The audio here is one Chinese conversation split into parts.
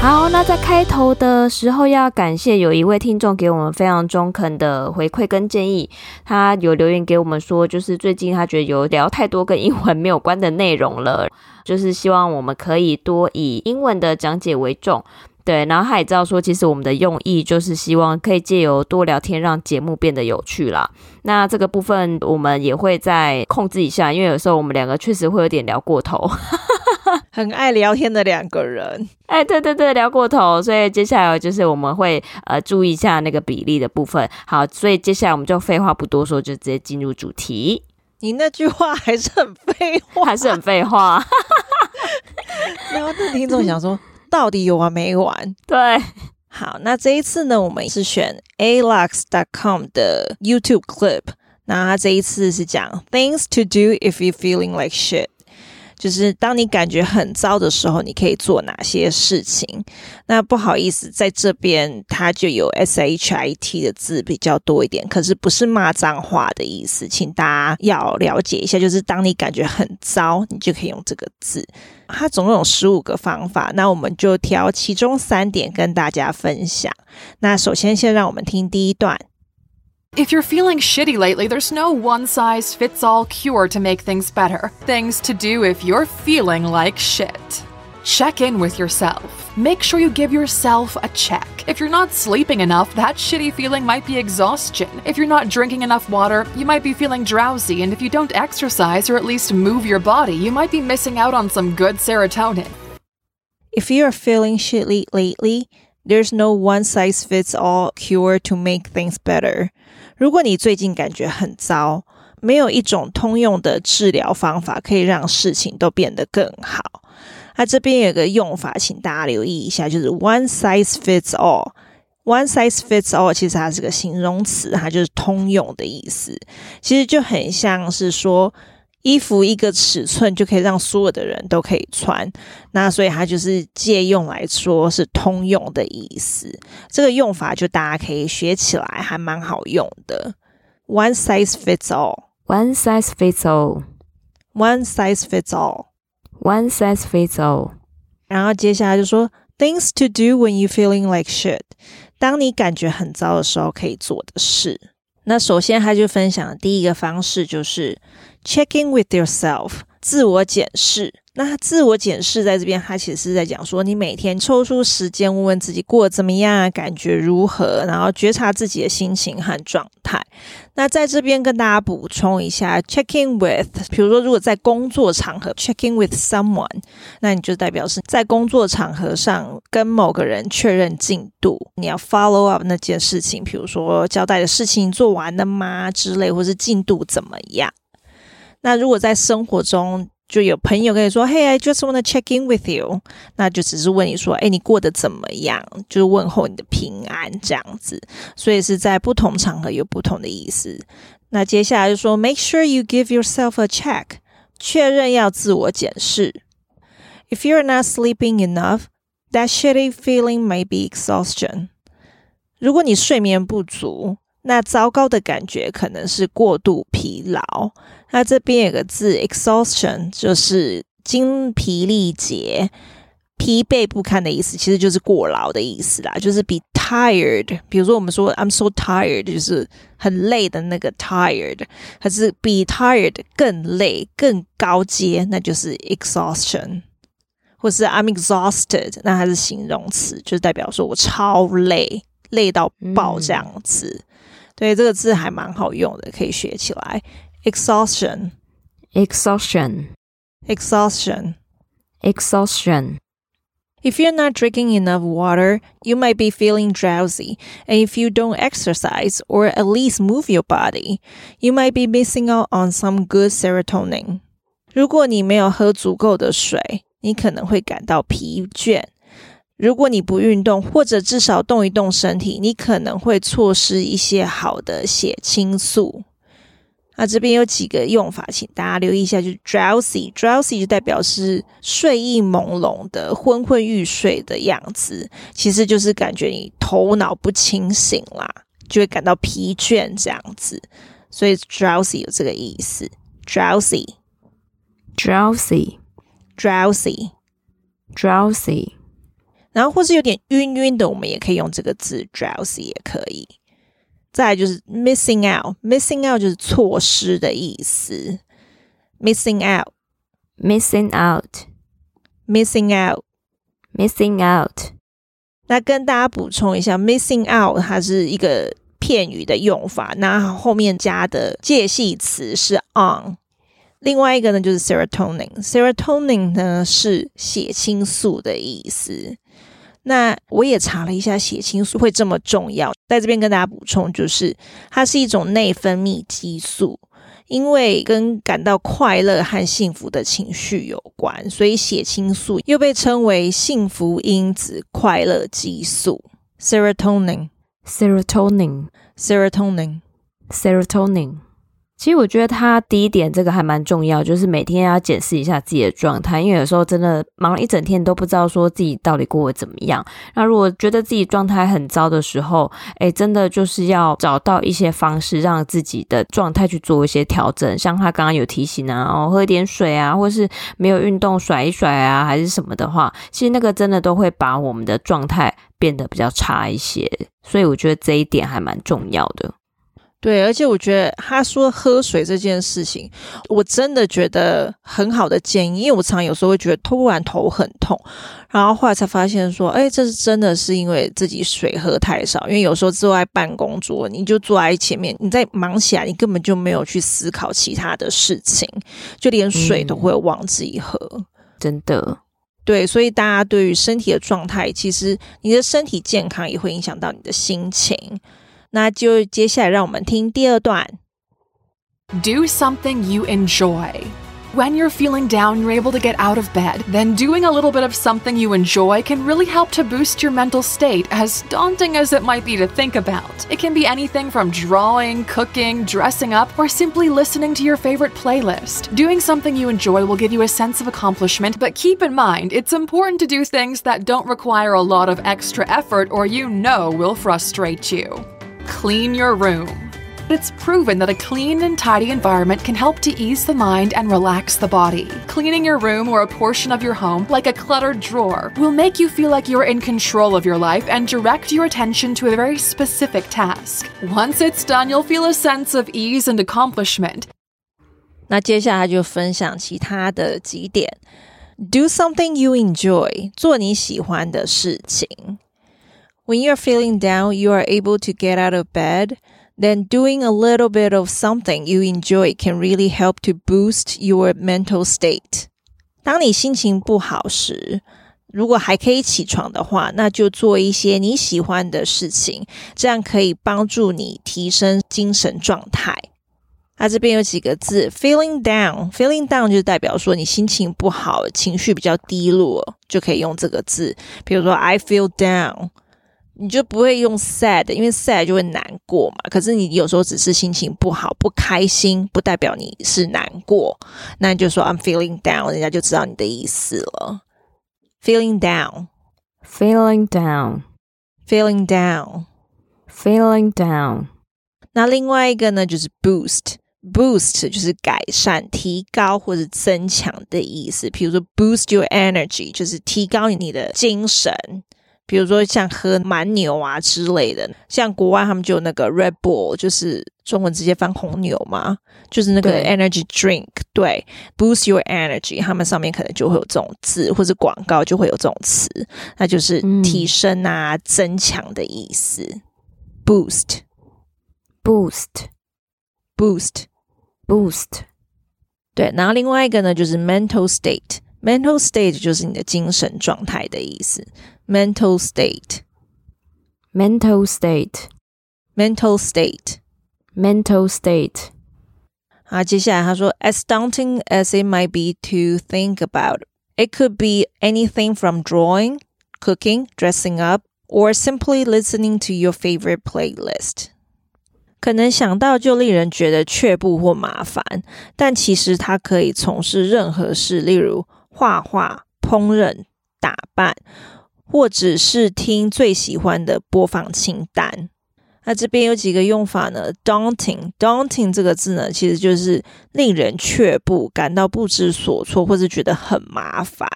好，那在开头的时候要感谢有一位听众给我们非常中肯的回馈跟建议，他有留言给我们说，就是最近他觉得有聊太多跟英文没有关的内容了，就是希望我们可以多以英文的讲解为重。对，然后他也知道说，其实我们的用意就是希望可以借由多聊天，让节目变得有趣啦。那这个部分我们也会再控制一下，因为有时候我们两个确实会有点聊过头，很爱聊天的两个人。哎，对对对，聊过头，所以接下来就是我们会呃注意一下那个比例的部分。好，所以接下来我们就废话不多说，就直接进入主题。你那句话还是很废话，还是很废话。然后那听众想说。到底有完没完？对，好，那这一次呢，我们是选 alux.com 的 YouTube clip。那他这一次是讲 Things to do if you feeling like shit。就是当你感觉很糟的时候，你可以做哪些事情？那不好意思，在这边它就有 shit 的字比较多一点，可是不是骂脏话的意思，请大家要了解一下。就是当你感觉很糟，你就可以用这个字。它总共有十五个方法，那我们就挑其中三点跟大家分享。那首先，先让我们听第一段。If you're feeling shitty lately, there's no one size fits all cure to make things better. Things to do if you're feeling like shit. Check in with yourself. Make sure you give yourself a check. If you're not sleeping enough, that shitty feeling might be exhaustion. If you're not drinking enough water, you might be feeling drowsy. And if you don't exercise or at least move your body, you might be missing out on some good serotonin. If you are feeling shitty lately, there's no one size fits all cure to make things better. 如果你最近感觉很糟，没有一种通用的治疗方法可以让事情都变得更好。那这边有个用法，请大家留意一下，就是 one size fits all。one size fits all 其实它是个形容词，它就是通用的意思。其实就很像是说。衣服一个尺寸就可以让所有的人都可以穿，那所以它就是借用来说是通用的意思。这个用法就大家可以学起来，还蛮好用的。One size fits all. One size fits all. One size fits all. One size fits all. 然后接下来就说 Things to do when you feeling like shit. 当你感觉很糟的时候可以做的事。那首先他就分享的第一个方式就是 checking with yourself，自我检视。那自我检视在这边，他其实是在讲说，你每天抽出时间问问自己过得怎么样，感觉如何，然后觉察自己的心情和状态。那在这边跟大家补充一下，checking with，比如说如果在工作场合 checking with someone，那你就代表是在工作场合上跟某个人确认进度，你要 follow up 那件事情，比如说交代的事情做完了吗之类，或是进度怎么样。那如果在生活中，就有朋友跟你说：“Hey, I just want to check in with you。”那就只是问你说：“哎，你过得怎么样？”就是问候你的平安这样子。所以是在不同场合有不同的意思。那接下来就说：“Make sure you give yourself a check。”确认要自我检视。If you're not sleeping enough, that shitty feeling may be exhaustion。如果你睡眠不足，那糟糕的感觉可能是过度疲劳。 那这边有个字 exhaustion，就是精疲力竭、疲惫不堪的意思，其实就是过劳的意思啦，就是比 tired。比如说我们说 I'm so tired，就是很累的那个 tired，还是比 tired 更累、更高阶，那就是 exhaustion。或是 I'm exhausted，那它是形容词，就是代表说我超累，累到爆这样子。嗯、对，这个字还蛮好用的，可以学起来。Exhaustion, exhaustion, exhaustion, exhaustion. If you're not drinking enough water, you might be feeling drowsy. And if you don't exercise or at least move your body, you might be missing out on some good serotonin. 如果你没有喝足够的水， 你可能会感到疲倦。如果你不运动，或者至少动一动身体，你可能会错失一些好的血清素。 那这边有几个用法，请大家留意一下，就是 drowsy，drowsy 就代表是睡意朦胧的、昏昏欲睡的样子，其实就是感觉你头脑不清醒啦，就会感到疲倦这样子，所以 drowsy 有这个意思 drowsy，drowsy，drowsy，drowsy 然后或是有点晕晕的，我们也可以用这个字 drowsy 也可以。再来就是 missing out，missing out 就是错失的意思。missing out，missing out，missing out，missing out。那跟大家补充一下，missing out 它是一个片语的用法，那后面加的介系词是 on。另外一个呢就是 serotonin，serotonin 呢是血清素的意思。那我也查了一下，血清素会这么重要，在这边跟大家补充，就是它是一种内分泌激素，因为跟感到快乐和幸福的情绪有关，所以血清素又被称为幸福因子、快乐激素。（serotonin），serotonin，serotonin，serotonin。其实我觉得他第一点这个还蛮重要，就是每天要检视一下自己的状态，因为有时候真的忙了一整天都不知道说自己到底过得怎么样。那如果觉得自己状态很糟的时候，诶，真的就是要找到一些方式让自己的状态去做一些调整。像他刚刚有提醒啊，哦，喝点水啊，或是没有运动甩一甩啊，还是什么的话，其实那个真的都会把我们的状态变得比较差一些。所以我觉得这一点还蛮重要的。对，而且我觉得他说喝水这件事情，我真的觉得很好的建议，因为我常有时候会觉得突然头很痛，然后后来才发现说，哎，这是真的是因为自己水喝太少，因为有时候坐在办公桌，你就坐在前面，你在忙起来，你根本就没有去思考其他的事情，就连水都会忘记喝，嗯，真的。对，所以大家对于身体的状态，其实你的身体健康也会影响到你的心情。那就接下来让我们听第二段。Do something you enjoy. When you're feeling down, you're able to get out of bed. Then doing a little bit of something you enjoy can really help to boost your mental state, as daunting as it might be to think about. It can be anything from drawing, cooking, dressing up, or simply listening to your favorite playlist. Doing something you enjoy will give you a sense of accomplishment, but keep in mind, it's important to do things that don't require a lot of extra effort or you know will frustrate you. Clean your room. It's proven that a clean and tidy environment can help to ease the mind and relax the body. Cleaning your room or a portion of your home, like a cluttered drawer, will make you feel like you're in control of your life and direct your attention to a very specific task. Once it's done, you'll feel a sense of ease and accomplishment. 那接下来就分享其他的几点：Do something you enjoy，做你喜欢的事情。 When you're feeling down, you are able to get out of bed. Then doing a little bit of something you enjoy can really help to boost your mental state. 当你心情不好时，如果还可以起床的话，那就做一些你喜欢的事情，这样可以帮助你提升精神状态。它这边有几个字，feeling down，feeling down 就代表说你心情不好，情绪比较低落，就可以用这个字。比如说，I feel down。 你就不会用 sad，因为 sad 就会难过嘛。可是你有时候只是心情不好、不开心，不代表你是难过。那你就说 I'm feeling down，人家就知道你的意思了。Feeling down，feeling down，feeling down，feeling down。那另外一个呢，就是 boost，boost 就是改善、提高或者增强的意思。比如说 boost your energy，就是提高你的精神。比如说像喝蛮牛啊之类的，像国外他们就有那个 Red Bull，就是中文直接翻红牛嘛，就是那个 energy drink，对，对，boost your energy，他们上面可能就会有这种字，或者广告就会有这种词，那就是提升啊、嗯、增强的意思。boost，boost，boost，boost，对，然后另外一个呢就是 mental state，mental state 就是你的精神状态的意思。mental state, mental state, mental state, mental state。啊，接下来他说，as daunting as it might be to think about It could be anything from drawing, cooking, dressing up, or simply listening to your favorite playlist. 可能想到就令人觉得却步或麻烦，但其实它可以从事任何事，例如画画、烹饪、打扮， 或者是听最喜欢的播放清单。那这边有几个用法呢？Daunting，daunting 这个字呢，其实就是令人却步、感到不知所措，或是觉得很麻烦，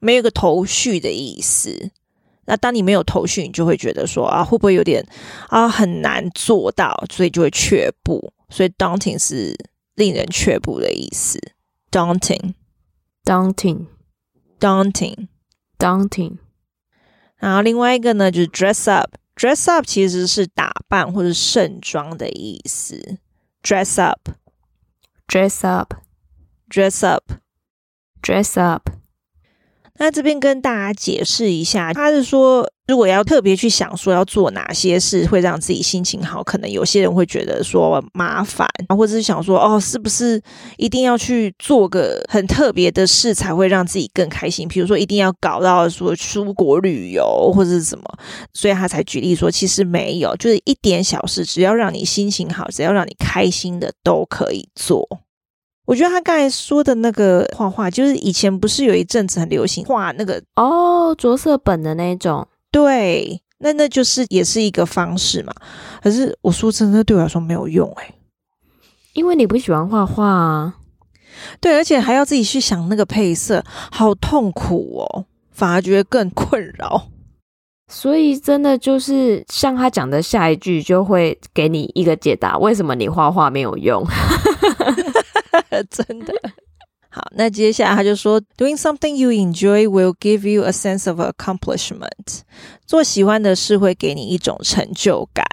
没有个头绪的意思。那当你没有头绪，你就会觉得说啊，会不会有点啊很难做到，所以就会却步。所以 daunting 是令人却步的意思。daunting，daunting，daunting。然后另外一个呢，就是 dress up。Dress up 其实是打扮或者盛装的意思。Dress up，dress up，dress up，dress up。那这边跟大家解释一下，他是说，如果要特别去想说要做哪些事会让自己心情好，可能有些人会觉得说麻烦，或者是想说哦，是不是一定要去做个很特别的事才会让自己更开心？比如说一定要搞到说出国旅游或者是什么，所以他才举例说，其实没有，就是一点小事，只要让你心情好，只要让你开心的都可以做。我觉得他刚才说的那个画画，就是以前不是有一阵子很流行画那个哦着色本的那种，对，那那就是也是一个方式嘛。可是我说真的，对我来说没有用哎，因为你不喜欢画画啊。对，而且还要自己去想那个配色，好痛苦哦，反而觉得更困扰。所以真的就是像他讲的下一句，就会给你一个解答：为什么你画画没有用？真的好，那接下来他就说，Doing something you enjoy will give you a sense of accomplishment。做喜欢的事会给你一种成就感。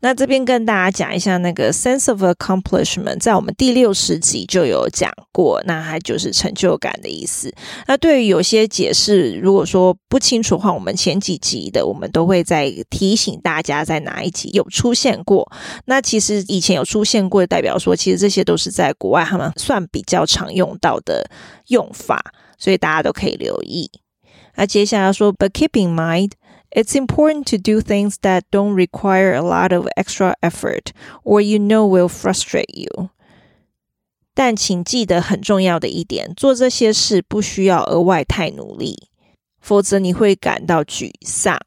那这边跟大家讲一下那个 sense of accomplishment，在我们第六十集就有讲过，那它就是成就感的意思。那对于有些解释，如果说不清楚的话，我们前几集的我们都会再提醒大家在哪一集有出现过。那其实以前有出现过，代表说其实这些都是在国外他们算比较常用到的用法，所以大家都可以留意。那接下来说，but keep in mind。It's important to do things that don't require a lot of extra effort, or you know will frustrate you. 但请记得很重要的一点，做这些事不需要额外太努力，否则你会感到沮丧。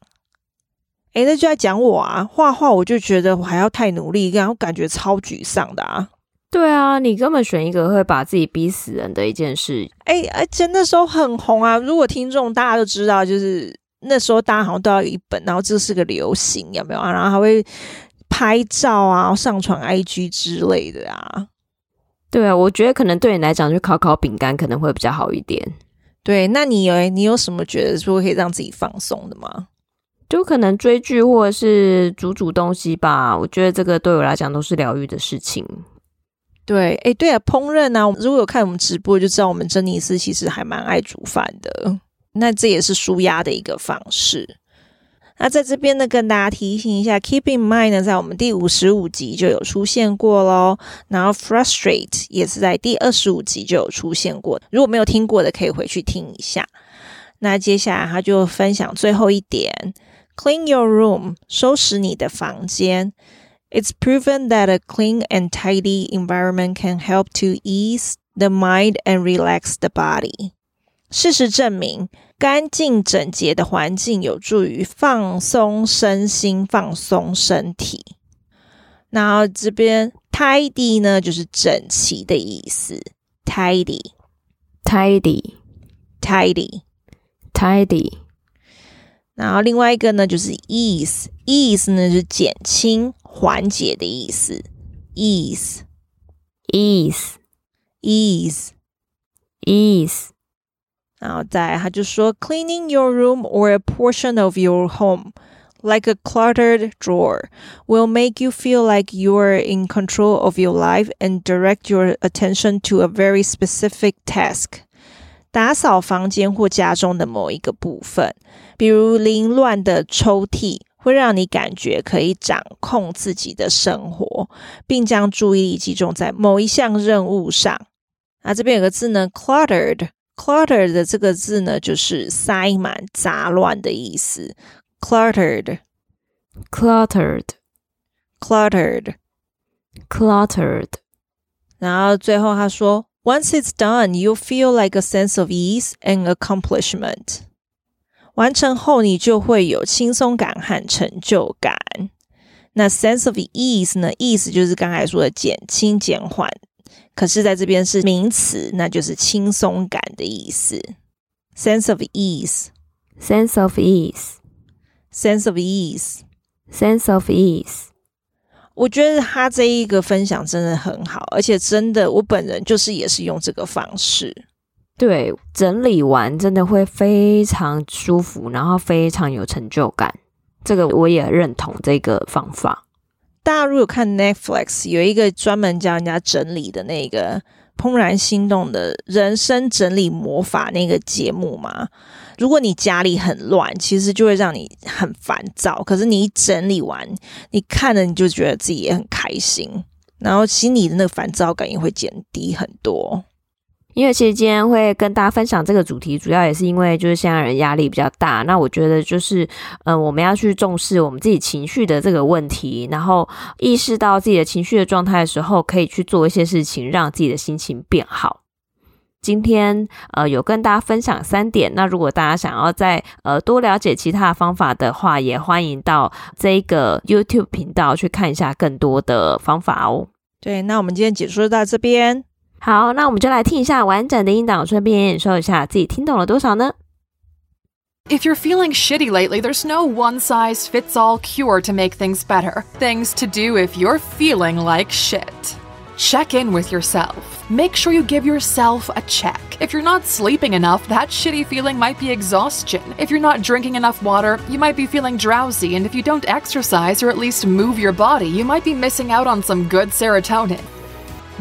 诶，那就在讲我啊，画画我就觉得我还要太努力，然后感觉超沮丧的啊。对啊，你根本选一个会把自己逼死人的一件事。诶，而且那时候很红啊，如果听众大家都知道，就是。那时候大家好像都要有一本，然后这是个流行，有没有啊？然后还会拍照啊，上传 IG 之类的啊。对啊，我觉得可能对你来讲，去烤烤饼干可能会比较好一点。对，那你有你有什么觉得说可以让自己放松的吗？就可能追剧或者是煮煮东西吧。我觉得这个对我来讲都是疗愈的事情。对，哎，对啊，烹饪啊，如果有看我们直播，就知道我们珍妮斯其实还蛮爱煮饭的。那这也是舒压的一个方式。那在这边呢，跟大家提醒一下，keep in mind 呢，在我们第五十五集就有出现过喽。然后 frustrate 也是在第二十五集就有出现过。如果没有听过的，可以回去听一下。那接下来他就分享最后一点：clean your room，收拾你的房间。It's proven that a clean and tidy environment can help to ease the mind and relax the body。事实证明，干净整洁的环境有助于放松身心、放松身体。然后这边 tidy 呢，就是整齐的意思。tidy，tidy，tidy，tidy。然后另外一个呢，就是 ease，ease 呢就是减轻、缓解的意思。ease，ease，ease，ease。然后再，他就说，cleaning your room or a portion of your home like a cluttered drawer will make you feel like you are in control of your life and direct your attention to a very specific task。打扫房间或家中的某一个部分，比如凌乱的抽屉，会让你感觉可以掌控自己的生活，并将注意力集中在某一项任务上。啊，这边有个字呢，cluttered。 clutter 的这个字呢，就是塞满、杂乱的意思。cluttered, cluttered, cluttered, cluttered。然后最后他说，Once it's done, you feel like a sense of ease and accomplishment。完成后，你就会有轻松感和成就感。那 sense of ease 呢？ease 就是刚才说的减轻、减缓。可是在这边是名词，那就是轻松感的意思。sense of ease，sense of ease，sense of ease，sense of ease。我觉得他这一个分享真的很好，而且真的，我本人就是也是用这个方式。对，整理完真的会非常舒服，然后非常有成就感。这个我也认同这个方法。大家如果看 Netflix 有一个专门教人家整理的那个《怦然心动的人生整理魔法》那个节目嘛，如果你家里很乱，其实就会让你很烦躁。可是你一整理完，你看了你就觉得自己也很开心，然后心里的那个烦躁感也会减低很多。因为其实今天会跟大家分享这个主题，主要也是因为就是现在人压力比较大。那我觉得就是，嗯、我们要去重视我们自己情绪的这个问题，然后意识到自己的情绪的状态的时候，可以去做一些事情，让自己的心情变好。今天呃有跟大家分享三点，那如果大家想要再呃多了解其他的方法的话，也欢迎到这个 YouTube 频道去看一下更多的方法哦。对，那我们今天解说到这边。好，那我们就来听一下完整的音档，顺便说一下自己听懂了多少呢？If you're feeling shitty lately, there's no one size fits all cure to make things better. Things to do if you're feeling like shit. Check in with yourself. Make sure you give yourself a check. If you're not sleeping enough, that shitty feeling might be exhaustion. If you're not drinking enough water, you might be feeling drowsy. And if you don't exercise or at least move your body, you might be missing out on some good serotonin.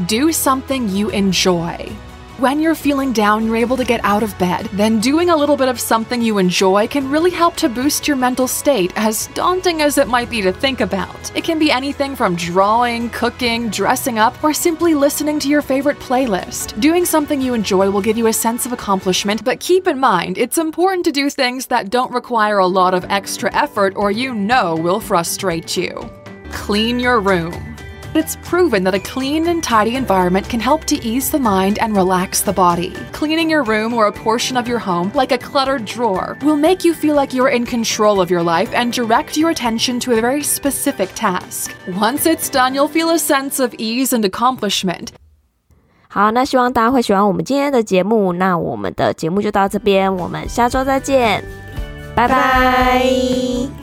Do something you enjoy. When you're feeling down, you're able to get out of bed. Then doing a little bit of something you enjoy can really help to boost your mental state, as daunting as it might be to think about. It can be anything from drawing, cooking, dressing up, or simply listening to your favorite playlist. Doing something you enjoy will give you a sense of accomplishment, but keep in mind, it's important to do things that don't require a lot of extra effort or you know will frustrate you. Clean your room It's proven that a clean and tidy environment can help to ease the mind and relax the body. Cleaning your room or a portion of your home, like a cluttered drawer, will make you feel like you're in control of your life and direct your attention to a very specific task. Once it's done, you'll feel a sense of ease and accomplishment. 好，那希望大家会喜欢我们今天的节目。那我们的节目就到这边，我们下周再见，拜拜。